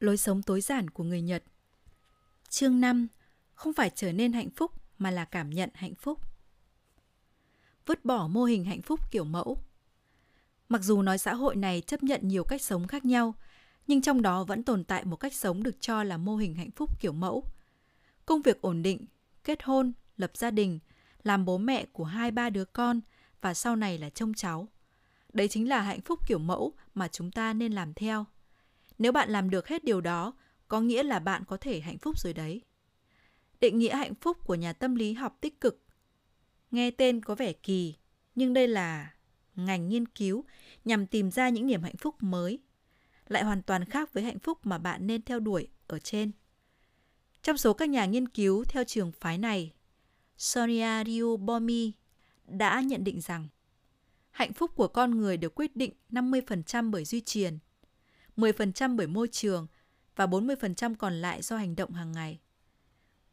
Lối sống tối giản của người Nhật Chương 5 Không phải trở nên hạnh phúc mà là cảm nhận hạnh phúc Vứt bỏ mô hình hạnh phúc kiểu mẫu Mặc dù nói xã hội này chấp nhận nhiều cách sống khác nhau, nhưng trong đó vẫn tồn tại một cách sống được cho là mô hình hạnh phúc kiểu mẫu. Công việc ổn định, kết hôn, lập gia đình, làm bố mẹ của hai ba đứa con và sau này là trông cháu. Đấy chính là hạnh phúc kiểu mẫu mà chúng ta nên làm theo. Nếu bạn làm được hết điều đó, có nghĩa là bạn có thể hạnh phúc rồi đấy. Định nghĩa hạnh phúc của nhà tâm lý học tích cực. Nghe tên có vẻ kỳ, nhưng đây là ngành nghiên cứu nhằm tìm ra những niềm hạnh phúc mới, lại hoàn toàn khác với hạnh phúc mà bạn nên theo đuổi ở trên. Trong số các nhà nghiên cứu theo trường phái này, Sonia Ryubomi đã nhận định rằng hạnh phúc của con người được quyết định 50% bởi duy truyền, 10% bởi môi trường và 40% còn lại do hành động hàng ngày.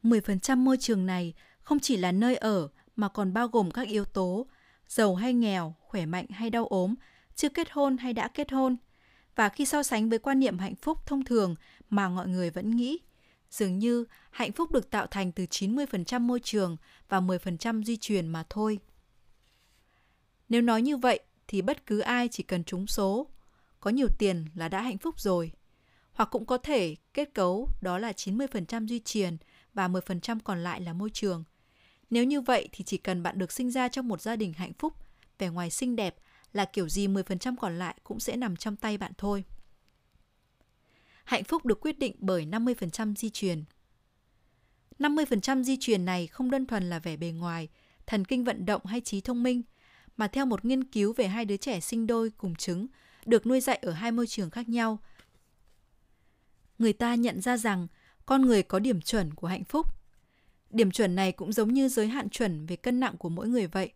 10% môi trường này không chỉ là nơi ở mà còn bao gồm các yếu tố giàu hay nghèo, khỏe mạnh hay đau ốm, chưa kết hôn hay đã kết hôn. Và khi so sánh với quan niệm hạnh phúc thông thường mà mọi người vẫn nghĩ, dường như hạnh phúc được tạo thành từ 90% môi trường và 10% di truyền mà thôi. Nếu nói như vậy thì bất cứ ai chỉ cần trúng số, có nhiều tiền là đã hạnh phúc rồi. Hoặc cũng có thể kết cấu đó là 90% di truyền và 10% còn lại là môi trường. Nếu như vậy thì chỉ cần bạn được sinh ra trong một gia đình hạnh phúc, vẻ ngoài xinh đẹp là kiểu gì 10% còn lại cũng sẽ nằm trong tay bạn thôi. Hạnh phúc được quyết định bởi 50% di truyền. 50% di truyền này không đơn thuần là vẻ bề ngoài, thần kinh vận động hay trí thông minh, mà theo một nghiên cứu về hai đứa trẻ sinh đôi cùng trứng được nuôi dạy ở hai môi trường khác nhau. Người ta nhận ra rằng con người có điểm chuẩn của hạnh phúc. Điểm chuẩn này cũng giống như giới hạn chuẩn về cân nặng của mỗi người vậy.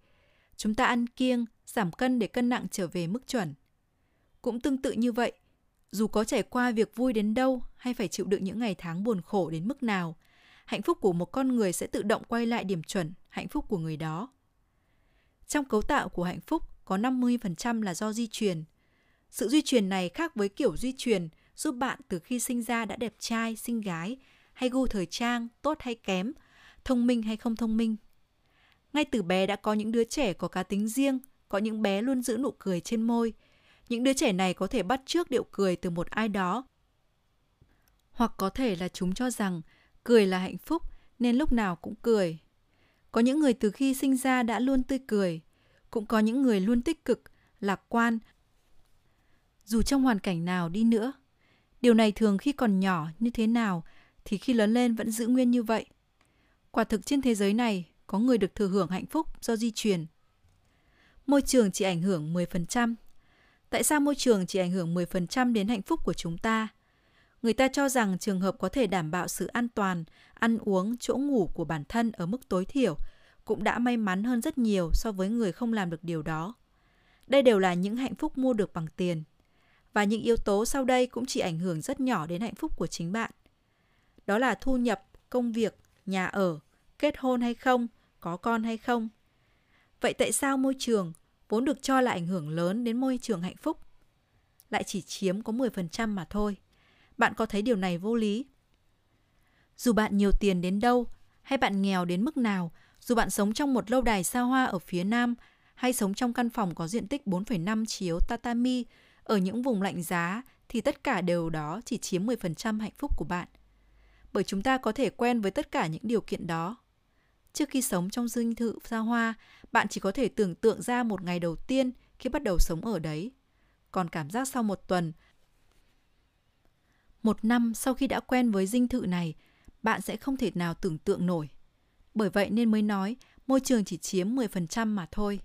Chúng ta ăn kiêng, giảm cân để cân nặng trở về mức chuẩn. Cũng tương tự như vậy, dù có trải qua việc vui đến đâu hay phải chịu đựng những ngày tháng buồn khổ đến mức nào, hạnh phúc của một con người sẽ tự động quay lại điểm chuẩn hạnh phúc của người đó. Trong cấu tạo của hạnh phúc có 50% là do di truyền. Sự di truyền này khác với kiểu di truyền giúp bạn từ khi sinh ra đã đẹp trai, xinh gái, hay gu thời trang, tốt hay kém, thông minh hay không thông minh. Ngay từ bé đã có những đứa trẻ có cá tính riêng, có những bé luôn giữ nụ cười trên môi. Những đứa trẻ này có thể bắt trước điệu cười từ một ai đó. Hoặc có thể là chúng cho rằng cười là hạnh phúc nên lúc nào cũng cười. Có những người từ khi sinh ra đã luôn tươi cười, cũng có những người luôn tích cực, lạc quan. Dù trong hoàn cảnh nào đi nữa, điều này thường khi còn nhỏ như thế nào thì khi lớn lên vẫn giữ nguyên như vậy. Quả thực trên thế giới này có người được thừa hưởng hạnh phúc do di truyền. Môi trường chỉ ảnh hưởng 10%. Tại sao môi trường chỉ ảnh hưởng 10% đến hạnh phúc của chúng ta? Người ta cho rằng trường hợp có thể đảm bảo sự an toàn, ăn uống, chỗ ngủ của bản thân ở mức tối thiểu cũng đã may mắn hơn rất nhiều so với người không làm được điều đó. Đây đều là những hạnh phúc mua được bằng tiền. Và những yếu tố sau đây cũng chỉ ảnh hưởng rất nhỏ đến hạnh phúc của chính bạn. Đó là thu nhập, công việc, nhà ở, kết hôn hay không, có con hay không. Vậy tại sao môi trường vốn được cho là ảnh hưởng lớn đến môi trường hạnh phúc lại chỉ chiếm có 10% mà thôi? Bạn có thấy điều này vô lý? Dù bạn nhiều tiền đến đâu hay bạn nghèo đến mức nào, dù bạn sống trong một lâu đài xa hoa ở phía Nam hay sống trong căn phòng có diện tích 4,5 chiếu tatami ở những vùng lạnh giá thì tất cả đều đó chỉ chiếm 10% hạnh phúc của bạn. Bởi chúng ta có thể quen với tất cả những điều kiện đó. Trước khi sống trong dinh thự xa hoa, bạn chỉ có thể tưởng tượng ra một ngày đầu tiên khi bắt đầu sống ở đấy. Còn cảm giác sau một tuần, một năm sau khi đã quen với dinh thự này, bạn sẽ không thể nào tưởng tượng nổi. Bởi vậy nên mới nói môi trường chỉ chiếm 10% mà thôi.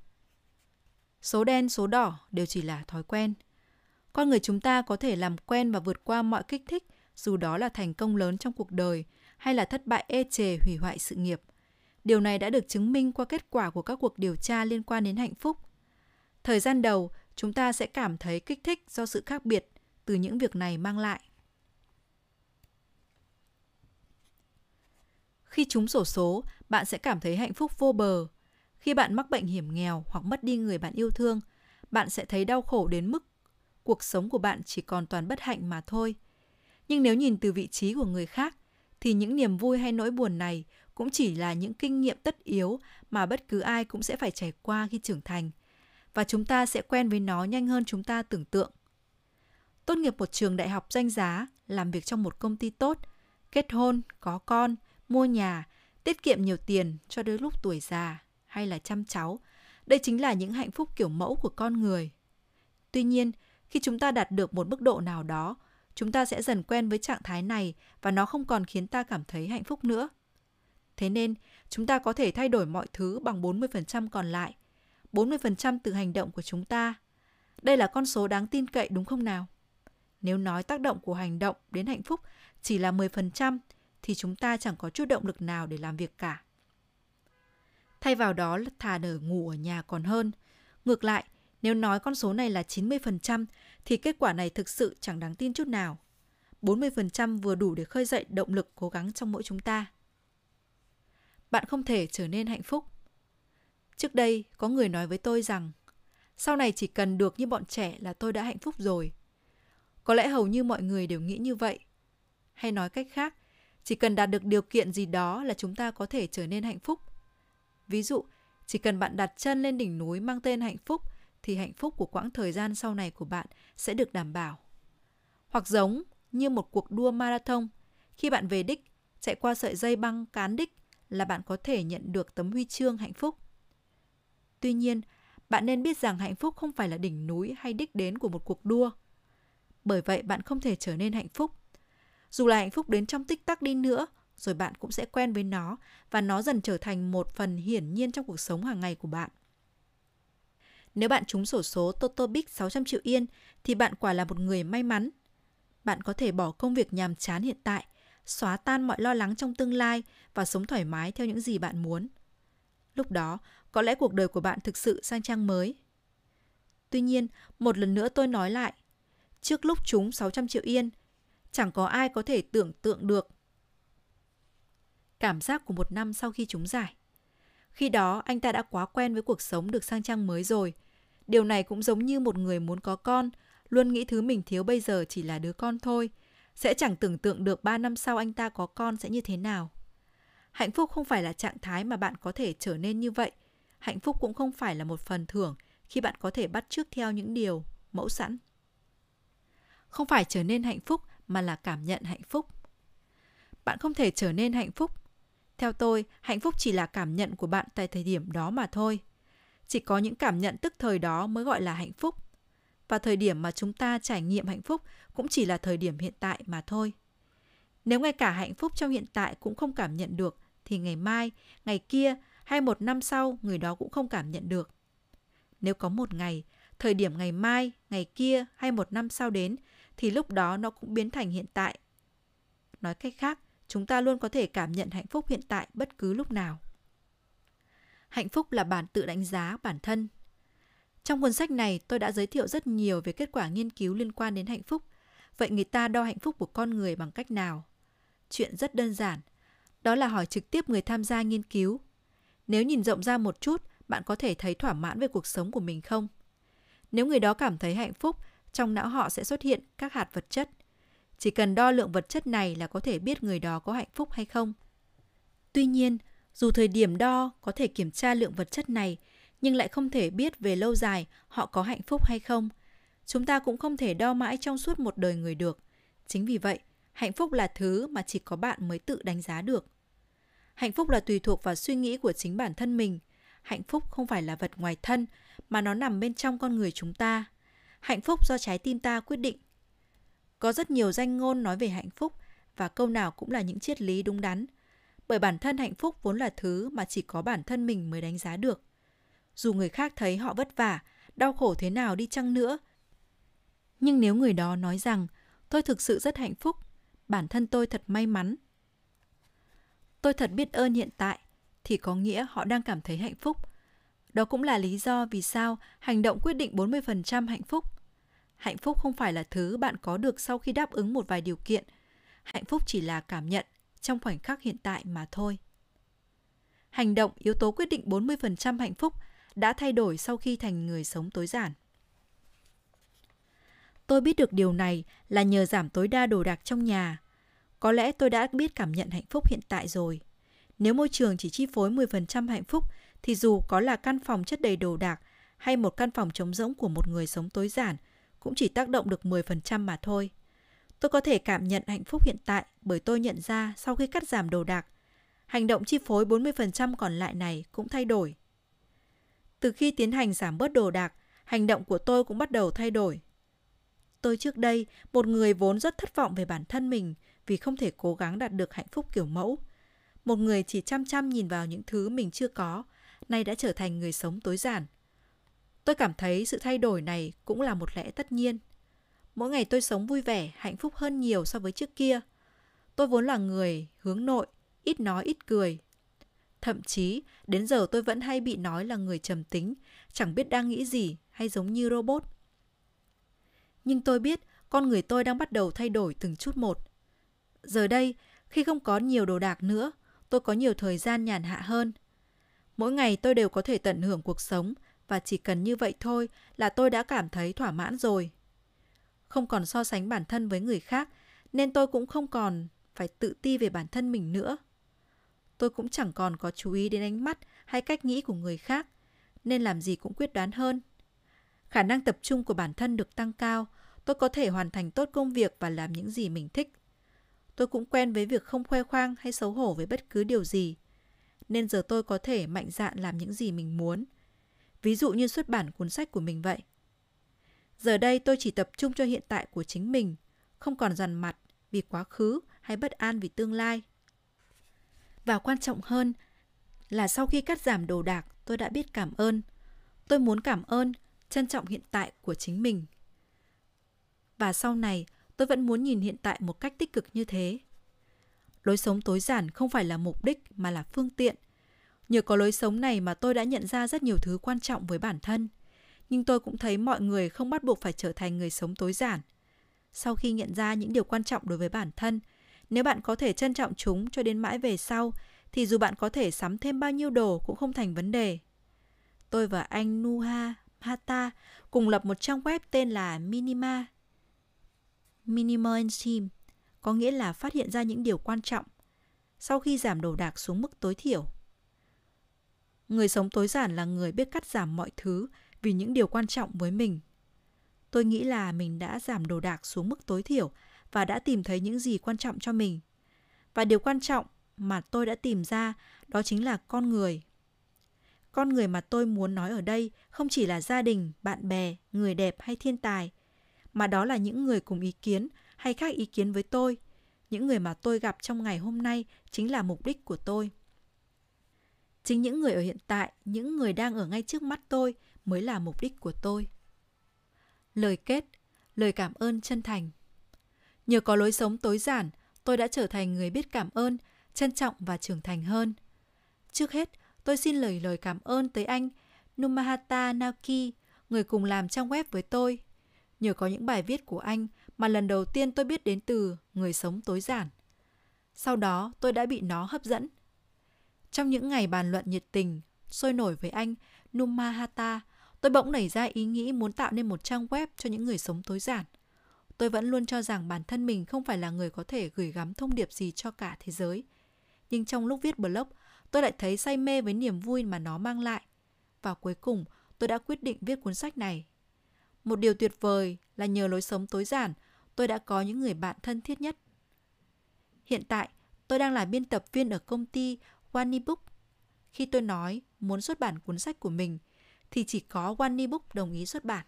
Số đen, số đỏ đều chỉ là thói quen. Con người chúng ta có thể làm quen và vượt qua mọi kích thích, dù đó là thành công lớn trong cuộc đời hay là thất bại ê chề hủy hoại sự nghiệp. Điều này đã được chứng minh qua kết quả của các cuộc điều tra liên quan đến hạnh phúc. Thời gian đầu, chúng ta sẽ cảm thấy kích thích do sự khác biệt từ những việc này mang lại. Khi trúng sổ số, bạn sẽ cảm thấy hạnh phúc vô bờ. Khi bạn mắc bệnh hiểm nghèo hoặc mất đi người bạn yêu thương, bạn sẽ thấy đau khổ đến mức cuộc sống của bạn chỉ còn toàn bất hạnh mà thôi. Nhưng nếu nhìn từ vị trí của người khác, thì những niềm vui hay nỗi buồn này cũng chỉ là những kinh nghiệm tất yếu mà bất cứ ai cũng sẽ phải trải qua khi trưởng thành. Và chúng ta sẽ quen với nó nhanh hơn chúng ta tưởng tượng. Tốt nghiệp một trường đại học danh giá, làm việc trong một công ty tốt, kết hôn, có con, mua nhà, tiết kiệm nhiều tiền cho đến lúc tuổi già hay là chăm cháu. Đây chính là những hạnh phúc kiểu mẫu của con người. Tuy nhiên, khi chúng ta đạt được một mức độ nào đó, chúng ta sẽ dần quen với trạng thái này và nó không còn khiến ta cảm thấy hạnh phúc nữa. Thế nên, chúng ta có thể thay đổi mọi thứ bằng 40% còn lại. 40% từ hành động của chúng ta. Đây là con số đáng tin cậy đúng không nào? Nếu nói tác động của hành động đến hạnh phúc chỉ là 10% thì chúng ta chẳng có chút động lực nào để làm việc cả. Thay vào đó là thà nở ngủ ở nhà còn hơn. Ngược lại, nếu nói con số này là 90% thì kết quả này thực sự chẳng đáng tin chút nào. 40% vừa đủ để khơi dậy động lực cố gắng trong mỗi chúng ta. Bạn không thể trở nên hạnh phúc. Trước đây, có người nói với tôi rằng sau này chỉ cần được như bọn trẻ là tôi đã hạnh phúc rồi. Có lẽ hầu như mọi người đều nghĩ như vậy. Hay nói cách khác, chỉ cần đạt được điều kiện gì đó là chúng ta có thể trở nên hạnh phúc. Ví dụ, chỉ cần bạn đặt chân lên đỉnh núi mang tên hạnh phúc thì hạnh phúc của quãng thời gian sau này của bạn sẽ được đảm bảo. Hoặc giống như một cuộc đua marathon, khi bạn về đích, chạy qua sợi dây băng cán đích là bạn có thể nhận được tấm huy chương hạnh phúc. Tuy nhiên, bạn nên biết rằng hạnh phúc không phải là đỉnh núi hay đích đến của một cuộc đua. Bởi vậy bạn không thể trở nên hạnh phúc. Dù là hạnh phúc đến trong tích tắc đi nữa, rồi bạn cũng sẽ quen với nó và nó dần trở thành một phần hiển nhiên trong cuộc sống hàng ngày của bạn. Nếu bạn trúng sổ số Toto Big 600 triệu yên thì bạn quả là một người may mắn. Bạn có thể bỏ công việc nhàm chán hiện tại, xóa tan mọi lo lắng trong tương lai và sống thoải mái theo những gì bạn muốn. Lúc đó, có lẽ cuộc đời của bạn thực sự sang trang mới. Tuy nhiên, một lần nữa tôi nói lại, trước lúc trúng 600 triệu yên, chẳng có ai có thể tưởng tượng được cảm giác của một năm sau khi trúng giải. Khi đó, anh ta đã quá quen với cuộc sống được sang trang mới rồi. Điều này cũng giống như một người muốn có con, luôn nghĩ thứ mình thiếu bây giờ chỉ là đứa con thôi. Sẽ chẳng tưởng tượng được 3 năm sau anh ta có con sẽ như thế nào. Hạnh phúc không phải là trạng thái mà bạn có thể trở nên như vậy. Hạnh phúc cũng không phải là một phần thưởng khi bạn có thể bắt chước theo những điều mẫu sẵn. Không phải trở nên hạnh phúc mà là cảm nhận hạnh phúc. Bạn không thể trở nên hạnh phúc theo tôi, hạnh phúc chỉ là cảm nhận của bạn tại thời điểm đó mà thôi. Chỉ có những cảm nhận tức thời đó mới gọi là hạnh phúc. Và thời điểm mà chúng ta trải nghiệm hạnh phúc cũng chỉ là thời điểm hiện tại mà thôi. Nếu ngay cả hạnh phúc trong hiện tại cũng không cảm nhận được thì ngày mai, ngày kia hay một năm sau người đó cũng không cảm nhận được. Nếu có một ngày, thời điểm ngày mai, ngày kia hay một năm sau đến thì lúc đó nó cũng biến thành hiện tại. Nói cách khác, chúng ta luôn có thể cảm nhận hạnh phúc hiện tại bất cứ lúc nào. Hạnh phúc là bản tự đánh giá bản thân. Trong cuốn sách này, tôi đã giới thiệu rất nhiều về kết quả nghiên cứu liên quan đến hạnh phúc. Vậy người ta đo hạnh phúc của con người bằng cách nào? Chuyện rất đơn giản. Đó là hỏi trực tiếp người tham gia nghiên cứu. Nếu nhìn rộng ra một chút, bạn có thể thấy thỏa mãn về cuộc sống của mình không? Nếu người đó cảm thấy hạnh phúc, trong não họ sẽ xuất hiện các hạt vật chất – chỉ cần đo lượng vật chất này là có thể biết người đó có hạnh phúc hay không. Tuy nhiên, dù thời điểm đo có thể kiểm tra lượng vật chất này, nhưng lại không thể biết về lâu dài họ có hạnh phúc hay không. Chúng ta cũng không thể đo mãi trong suốt một đời người được. Chính vì vậy, hạnh phúc là thứ mà chỉ có bạn mới tự đánh giá được. Hạnh phúc là tùy thuộc vào suy nghĩ của chính bản thân mình. Hạnh phúc không phải là vật ngoài thân, mà nó nằm bên trong con người chúng ta. Hạnh phúc do trái tim ta quyết định có rất nhiều danh ngôn nói về hạnh phúc và câu nào cũng là những triết lý đúng đắn. Bởi bản thân hạnh phúc vốn là thứ mà chỉ có bản thân mình mới đánh giá được. Dù người khác thấy họ vất vả, đau khổ thế nào đi chăng nữa. Nhưng nếu người đó nói rằng tôi thực sự rất hạnh phúc, bản thân tôi thật may mắn. Tôi thật biết ơn hiện tại thì có nghĩa họ đang cảm thấy hạnh phúc. Đó cũng là lý do vì sao hành động quyết định 40% hạnh phúc hạnh phúc không phải là thứ bạn có được sau khi đáp ứng một vài điều kiện hạnh phúc chỉ là cảm nhận trong khoảnh khắc hiện tại mà thôi hành động yếu tố quyết định 40% hạnh phúc đã thay đổi sau khi thành người sống tối giản. Tôi biết được điều này là nhờ giảm tối đa đồ đạc trong nhà. Có lẽ tôi đã biết cảm nhận hạnh phúc hiện tại rồi. Nếu môi trường chỉ chi phối 10% hạnh phúc, thì dù có là căn phòng chất đầy đồ đạc hay một căn phòng trống rỗng của một người sống tối giản, cũng chỉ tác động được 10% mà thôi. Tôi có thể cảm nhận hạnh phúc hiện tại bởi tôi nhận ra sau khi cắt giảm đồ đạc, hành động chi phối 40% còn lại này cũng thay đổi. Từ khi tiến hành giảm bớt đồ đạc, hành động của tôi cũng bắt đầu thay đổi. Tôi trước đây, một người vốn rất thất vọng về bản thân mình vì không thể cố gắng đạt được hạnh phúc kiểu mẫu. Một người chỉ chăm chăm nhìn vào những thứ mình chưa có, nay đã trở thành người sống tối giản. Tôi cảm thấy sự thay đổi này cũng là một lẽ tất nhiên. Mỗi ngày tôi sống vui vẻ, hạnh phúc hơn nhiều so với trước kia. Tôi vốn là người hướng nội, ít nói ít cười. Thậm chí, đến giờ tôi vẫn hay bị nói là người trầm tính, chẳng biết đang nghĩ gì hay giống như robot. Nhưng tôi biết con người tôi đang bắt đầu thay đổi từng chút một. Giờ đây, khi không có nhiều đồ đạc nữa, tôi có nhiều thời gian nhàn hạ hơn. Mỗi ngày tôi đều có thể tận hưởng cuộc sống và chỉ cần như vậy thôi là tôi đã cảm thấy thỏa mãn rồi. Không còn so sánh bản thân với người khác nên tôi cũng không còn phải tự ti về bản thân mình nữa. Tôi cũng chẳng còn có chú ý đến ánh mắt hay cách nghĩ của người khác nên làm gì cũng quyết đoán hơn. Khả năng tập trung của bản thân được tăng cao, tôi có thể hoàn thành tốt công việc và làm những gì mình thích. Tôi cũng quen với việc không khoe khoang hay xấu hổ với bất cứ điều gì. Nên giờ tôi có thể mạnh dạn làm những gì mình muốn. Ví dụ như xuất bản cuốn sách của mình vậy. Giờ đây tôi chỉ tập trung cho hiện tại của chính mình, không còn dằn mặt vì quá khứ hay bất an vì tương lai. Và quan trọng hơn là sau khi cắt giảm đồ đạc, tôi đã biết cảm ơn. Tôi muốn cảm ơn, trân trọng hiện tại của chính mình. Và sau này, tôi vẫn muốn nhìn hiện tại một cách tích cực như thế. Lối sống tối giản không phải là mục đích mà là phương tiện. Nhờ có lối sống này mà tôi đã nhận ra rất nhiều thứ quan trọng với bản thân. Nhưng tôi cũng thấy mọi người không bắt buộc phải trở thành người sống tối giản. Sau khi nhận ra những điều quan trọng đối với bản thân, nếu bạn có thể trân trọng chúng cho đến mãi về sau, thì dù bạn có thể sắm thêm bao nhiêu đồ cũng không thành vấn đề. Tôi và anh Nuha Hata cùng lập một trang web tên là Minima Minimal Team có nghĩa là phát hiện ra những điều quan trọng sau khi giảm đồ đạc xuống mức tối thiểu. Người sống tối giản là người biết cắt giảm mọi thứ vì những điều quan trọng với mình. Tôi nghĩ là mình đã giảm đồ đạc xuống mức tối thiểu và đã tìm thấy những gì quan trọng cho mình. Và điều quan trọng mà tôi đã tìm ra đó chính là con người. Con người mà tôi muốn nói ở đây không chỉ là gia đình, bạn bè, người đẹp hay thiên tài – mà đó là những người cùng ý kiến hay khác ý kiến với tôi. Những người mà tôi gặp trong ngày hôm nay chính là mục đích của tôi. Chính những người ở hiện tại, những người đang ở ngay trước mắt tôi mới là mục đích của tôi. Lời kết, lời cảm ơn chân thành. Nhờ có lối sống tối giản, tôi đã trở thành người biết cảm ơn, trân trọng và trưởng thành hơn. Trước hết, tôi xin lời lời cảm ơn tới anh Numahata Naoki, người cùng làm trang web với tôi nhờ có những bài viết của anh mà lần đầu tiên tôi biết đến từ người sống tối giản. Sau đó tôi đã bị nó hấp dẫn. Trong những ngày bàn luận nhiệt tình, sôi nổi với anh Numahata, tôi bỗng nảy ra ý nghĩ muốn tạo nên một trang web cho những người sống tối giản. Tôi vẫn luôn cho rằng bản thân mình không phải là người có thể gửi gắm thông điệp gì cho cả thế giới. Nhưng trong lúc viết blog, tôi lại thấy say mê với niềm vui mà nó mang lại. Và cuối cùng, tôi đã quyết định viết cuốn sách này một điều tuyệt vời là nhờ lối sống tối giản, tôi đã có những người bạn thân thiết nhất. Hiện tại, tôi đang là biên tập viên ở công ty WaniBook. Khi tôi nói muốn xuất bản cuốn sách của mình, thì chỉ có One Book đồng ý xuất bản.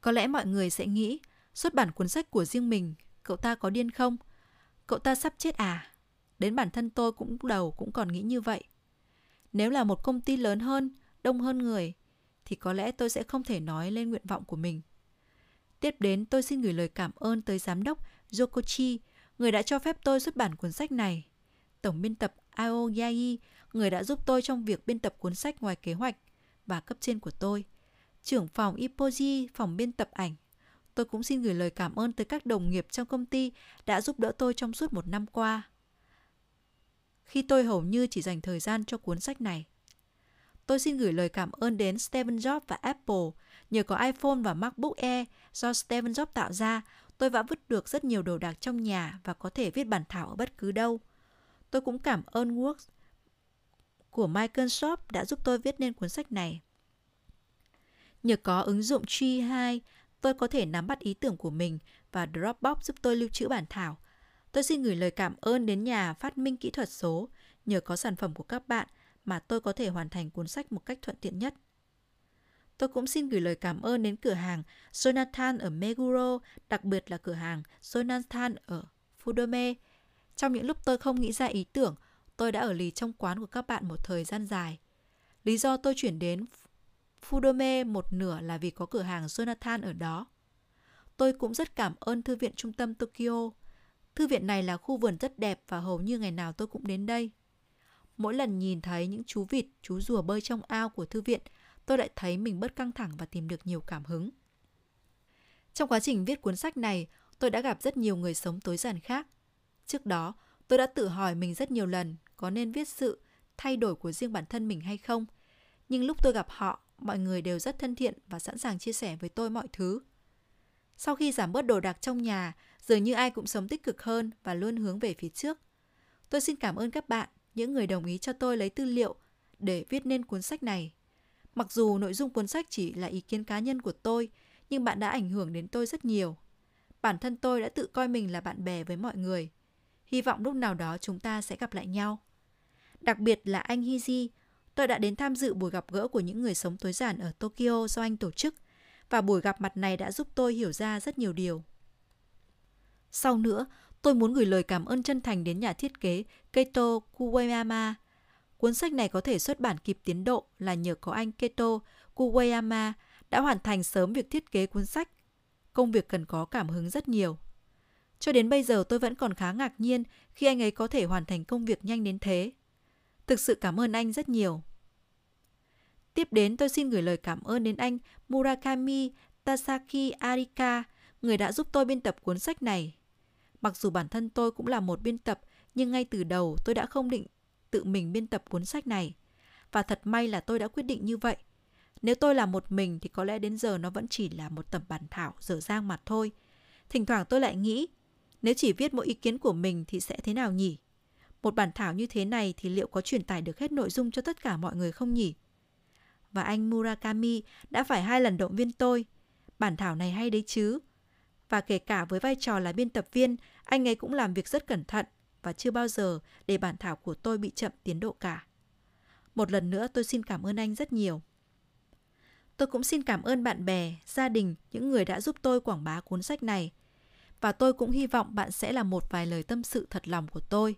Có lẽ mọi người sẽ nghĩ, xuất bản cuốn sách của riêng mình, cậu ta có điên không? Cậu ta sắp chết à? Đến bản thân tôi cũng đầu cũng còn nghĩ như vậy. Nếu là một công ty lớn hơn, đông hơn người, thì có lẽ tôi sẽ không thể nói lên nguyện vọng của mình. Tiếp đến tôi xin gửi lời cảm ơn tới giám đốc Yokochi, người đã cho phép tôi xuất bản cuốn sách này. Tổng biên tập Aoyai, người đã giúp tôi trong việc biên tập cuốn sách ngoài kế hoạch và cấp trên của tôi. Trưởng phòng Ipoji, phòng biên tập ảnh. Tôi cũng xin gửi lời cảm ơn tới các đồng nghiệp trong công ty đã giúp đỡ tôi trong suốt một năm qua. Khi tôi hầu như chỉ dành thời gian cho cuốn sách này. tôi xin gửi lời cảm ơn đến steven Jobs và Apple. Nhờ có iPhone và MacBook Air do steven Jobs tạo ra, tôi đã vứt được rất nhiều đồ đạc trong nhà và có thể viết bản thảo ở bất cứ đâu. Tôi cũng cảm ơn Works của Microsoft đã giúp tôi viết nên cuốn sách này. Nhờ có ứng dụng G2, tôi có thể nắm bắt ý tưởng của mình và Dropbox giúp tôi lưu trữ bản thảo. Tôi xin gửi lời cảm ơn đến nhà phát minh kỹ thuật số. Nhờ có sản phẩm của các bạn mà tôi có thể hoàn thành cuốn sách một cách thuận tiện nhất. Tôi cũng xin gửi lời cảm ơn đến cửa hàng Jonathan ở Meguro, đặc biệt là cửa hàng Jonathan ở Fudome. Trong những lúc tôi không nghĩ ra ý tưởng, tôi đã ở lì trong quán của các bạn một thời gian dài. Lý do tôi chuyển đến Fudome một nửa là vì có cửa hàng Jonathan ở đó. Tôi cũng rất cảm ơn Thư viện Trung tâm Tokyo. Thư viện này là khu vườn rất đẹp và hầu như ngày nào tôi cũng đến đây. Mỗi lần nhìn thấy những chú vịt, chú rùa bơi trong ao của thư viện, tôi lại thấy mình bớt căng thẳng và tìm được nhiều cảm hứng. Trong quá trình viết cuốn sách này, tôi đã gặp rất nhiều người sống tối giản khác. Trước đó, tôi đã tự hỏi mình rất nhiều lần có nên viết sự thay đổi của riêng bản thân mình hay không. Nhưng lúc tôi gặp họ, mọi người đều rất thân thiện và sẵn sàng chia sẻ với tôi mọi thứ. Sau khi giảm bớt đồ đạc trong nhà, dường như ai cũng sống tích cực hơn và luôn hướng về phía trước. Tôi xin cảm ơn các bạn, những người đồng ý cho tôi lấy tư liệu để viết nên cuốn sách này. Mặc dù nội dung cuốn sách chỉ là ý kiến cá nhân của tôi, nhưng bạn đã ảnh hưởng đến tôi rất nhiều. Bản thân tôi đã tự coi mình là bạn bè với mọi người. Hy vọng lúc nào đó chúng ta sẽ gặp lại nhau. Đặc biệt là anh Hiji, tôi đã đến tham dự buổi gặp gỡ của những người sống tối giản ở Tokyo do anh tổ chức và buổi gặp mặt này đã giúp tôi hiểu ra rất nhiều điều. Sau nữa, tôi muốn gửi lời cảm ơn chân thành đến nhà thiết kế Keito Kuwayama. Cuốn sách này có thể xuất bản kịp tiến độ là nhờ có anh Keito Kuwayama đã hoàn thành sớm việc thiết kế cuốn sách. Công việc cần có cảm hứng rất nhiều. Cho đến bây giờ tôi vẫn còn khá ngạc nhiên khi anh ấy có thể hoàn thành công việc nhanh đến thế. Thực sự cảm ơn anh rất nhiều. Tiếp đến tôi xin gửi lời cảm ơn đến anh Murakami Tasaki Arika, người đã giúp tôi biên tập cuốn sách này. Mặc dù bản thân tôi cũng là một biên tập, nhưng ngay từ đầu tôi đã không định tự mình biên tập cuốn sách này. Và thật may là tôi đã quyết định như vậy. Nếu tôi là một mình thì có lẽ đến giờ nó vẫn chỉ là một tập bản thảo dở dang mặt thôi. Thỉnh thoảng tôi lại nghĩ, nếu chỉ viết mỗi ý kiến của mình thì sẽ thế nào nhỉ? Một bản thảo như thế này thì liệu có truyền tải được hết nội dung cho tất cả mọi người không nhỉ? Và anh Murakami đã phải hai lần động viên tôi. Bản thảo này hay đấy chứ. Và kể cả với vai trò là biên tập viên, anh ấy cũng làm việc rất cẩn thận và chưa bao giờ để bản thảo của tôi bị chậm tiến độ cả. Một lần nữa tôi xin cảm ơn anh rất nhiều. Tôi cũng xin cảm ơn bạn bè, gia đình, những người đã giúp tôi quảng bá cuốn sách này. Và tôi cũng hy vọng bạn sẽ là một vài lời tâm sự thật lòng của tôi.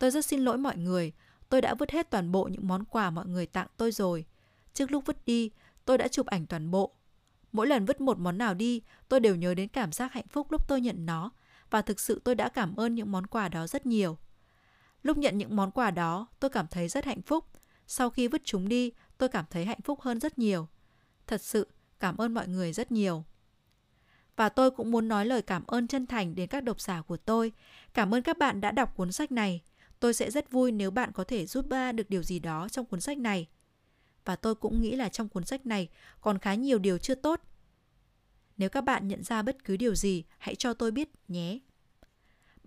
Tôi rất xin lỗi mọi người, tôi đã vứt hết toàn bộ những món quà mọi người tặng tôi rồi. Trước lúc vứt đi, tôi đã chụp ảnh toàn bộ. Mỗi lần vứt một món nào đi, tôi đều nhớ đến cảm giác hạnh phúc lúc tôi nhận nó và thực sự tôi đã cảm ơn những món quà đó rất nhiều. Lúc nhận những món quà đó, tôi cảm thấy rất hạnh phúc. Sau khi vứt chúng đi, tôi cảm thấy hạnh phúc hơn rất nhiều. Thật sự, cảm ơn mọi người rất nhiều. Và tôi cũng muốn nói lời cảm ơn chân thành đến các độc giả của tôi. Cảm ơn các bạn đã đọc cuốn sách này. Tôi sẽ rất vui nếu bạn có thể giúp ba được điều gì đó trong cuốn sách này. Và tôi cũng nghĩ là trong cuốn sách này còn khá nhiều điều chưa tốt. Nếu các bạn nhận ra bất cứ điều gì, hãy cho tôi biết nhé.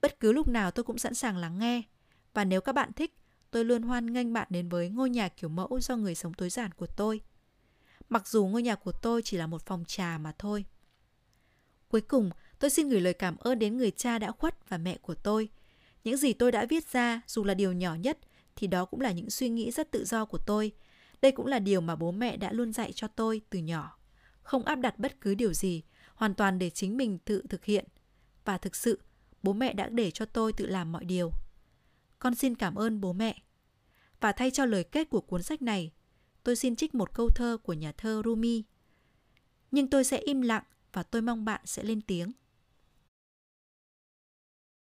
Bất cứ lúc nào tôi cũng sẵn sàng lắng nghe. Và nếu các bạn thích, tôi luôn hoan nghênh bạn đến với ngôi nhà kiểu mẫu do người sống tối giản của tôi. Mặc dù ngôi nhà của tôi chỉ là một phòng trà mà thôi. Cuối cùng, tôi xin gửi lời cảm ơn đến người cha đã khuất và mẹ của tôi – những gì tôi đã viết ra, dù là điều nhỏ nhất, thì đó cũng là những suy nghĩ rất tự do của tôi. Đây cũng là điều mà bố mẹ đã luôn dạy cho tôi từ nhỏ. Không áp đặt bất cứ điều gì, hoàn toàn để chính mình tự thực hiện. Và thực sự, bố mẹ đã để cho tôi tự làm mọi điều. Con xin cảm ơn bố mẹ. Và thay cho lời kết của cuốn sách này, tôi xin trích một câu thơ của nhà thơ Rumi. Nhưng tôi sẽ im lặng và tôi mong bạn sẽ lên tiếng.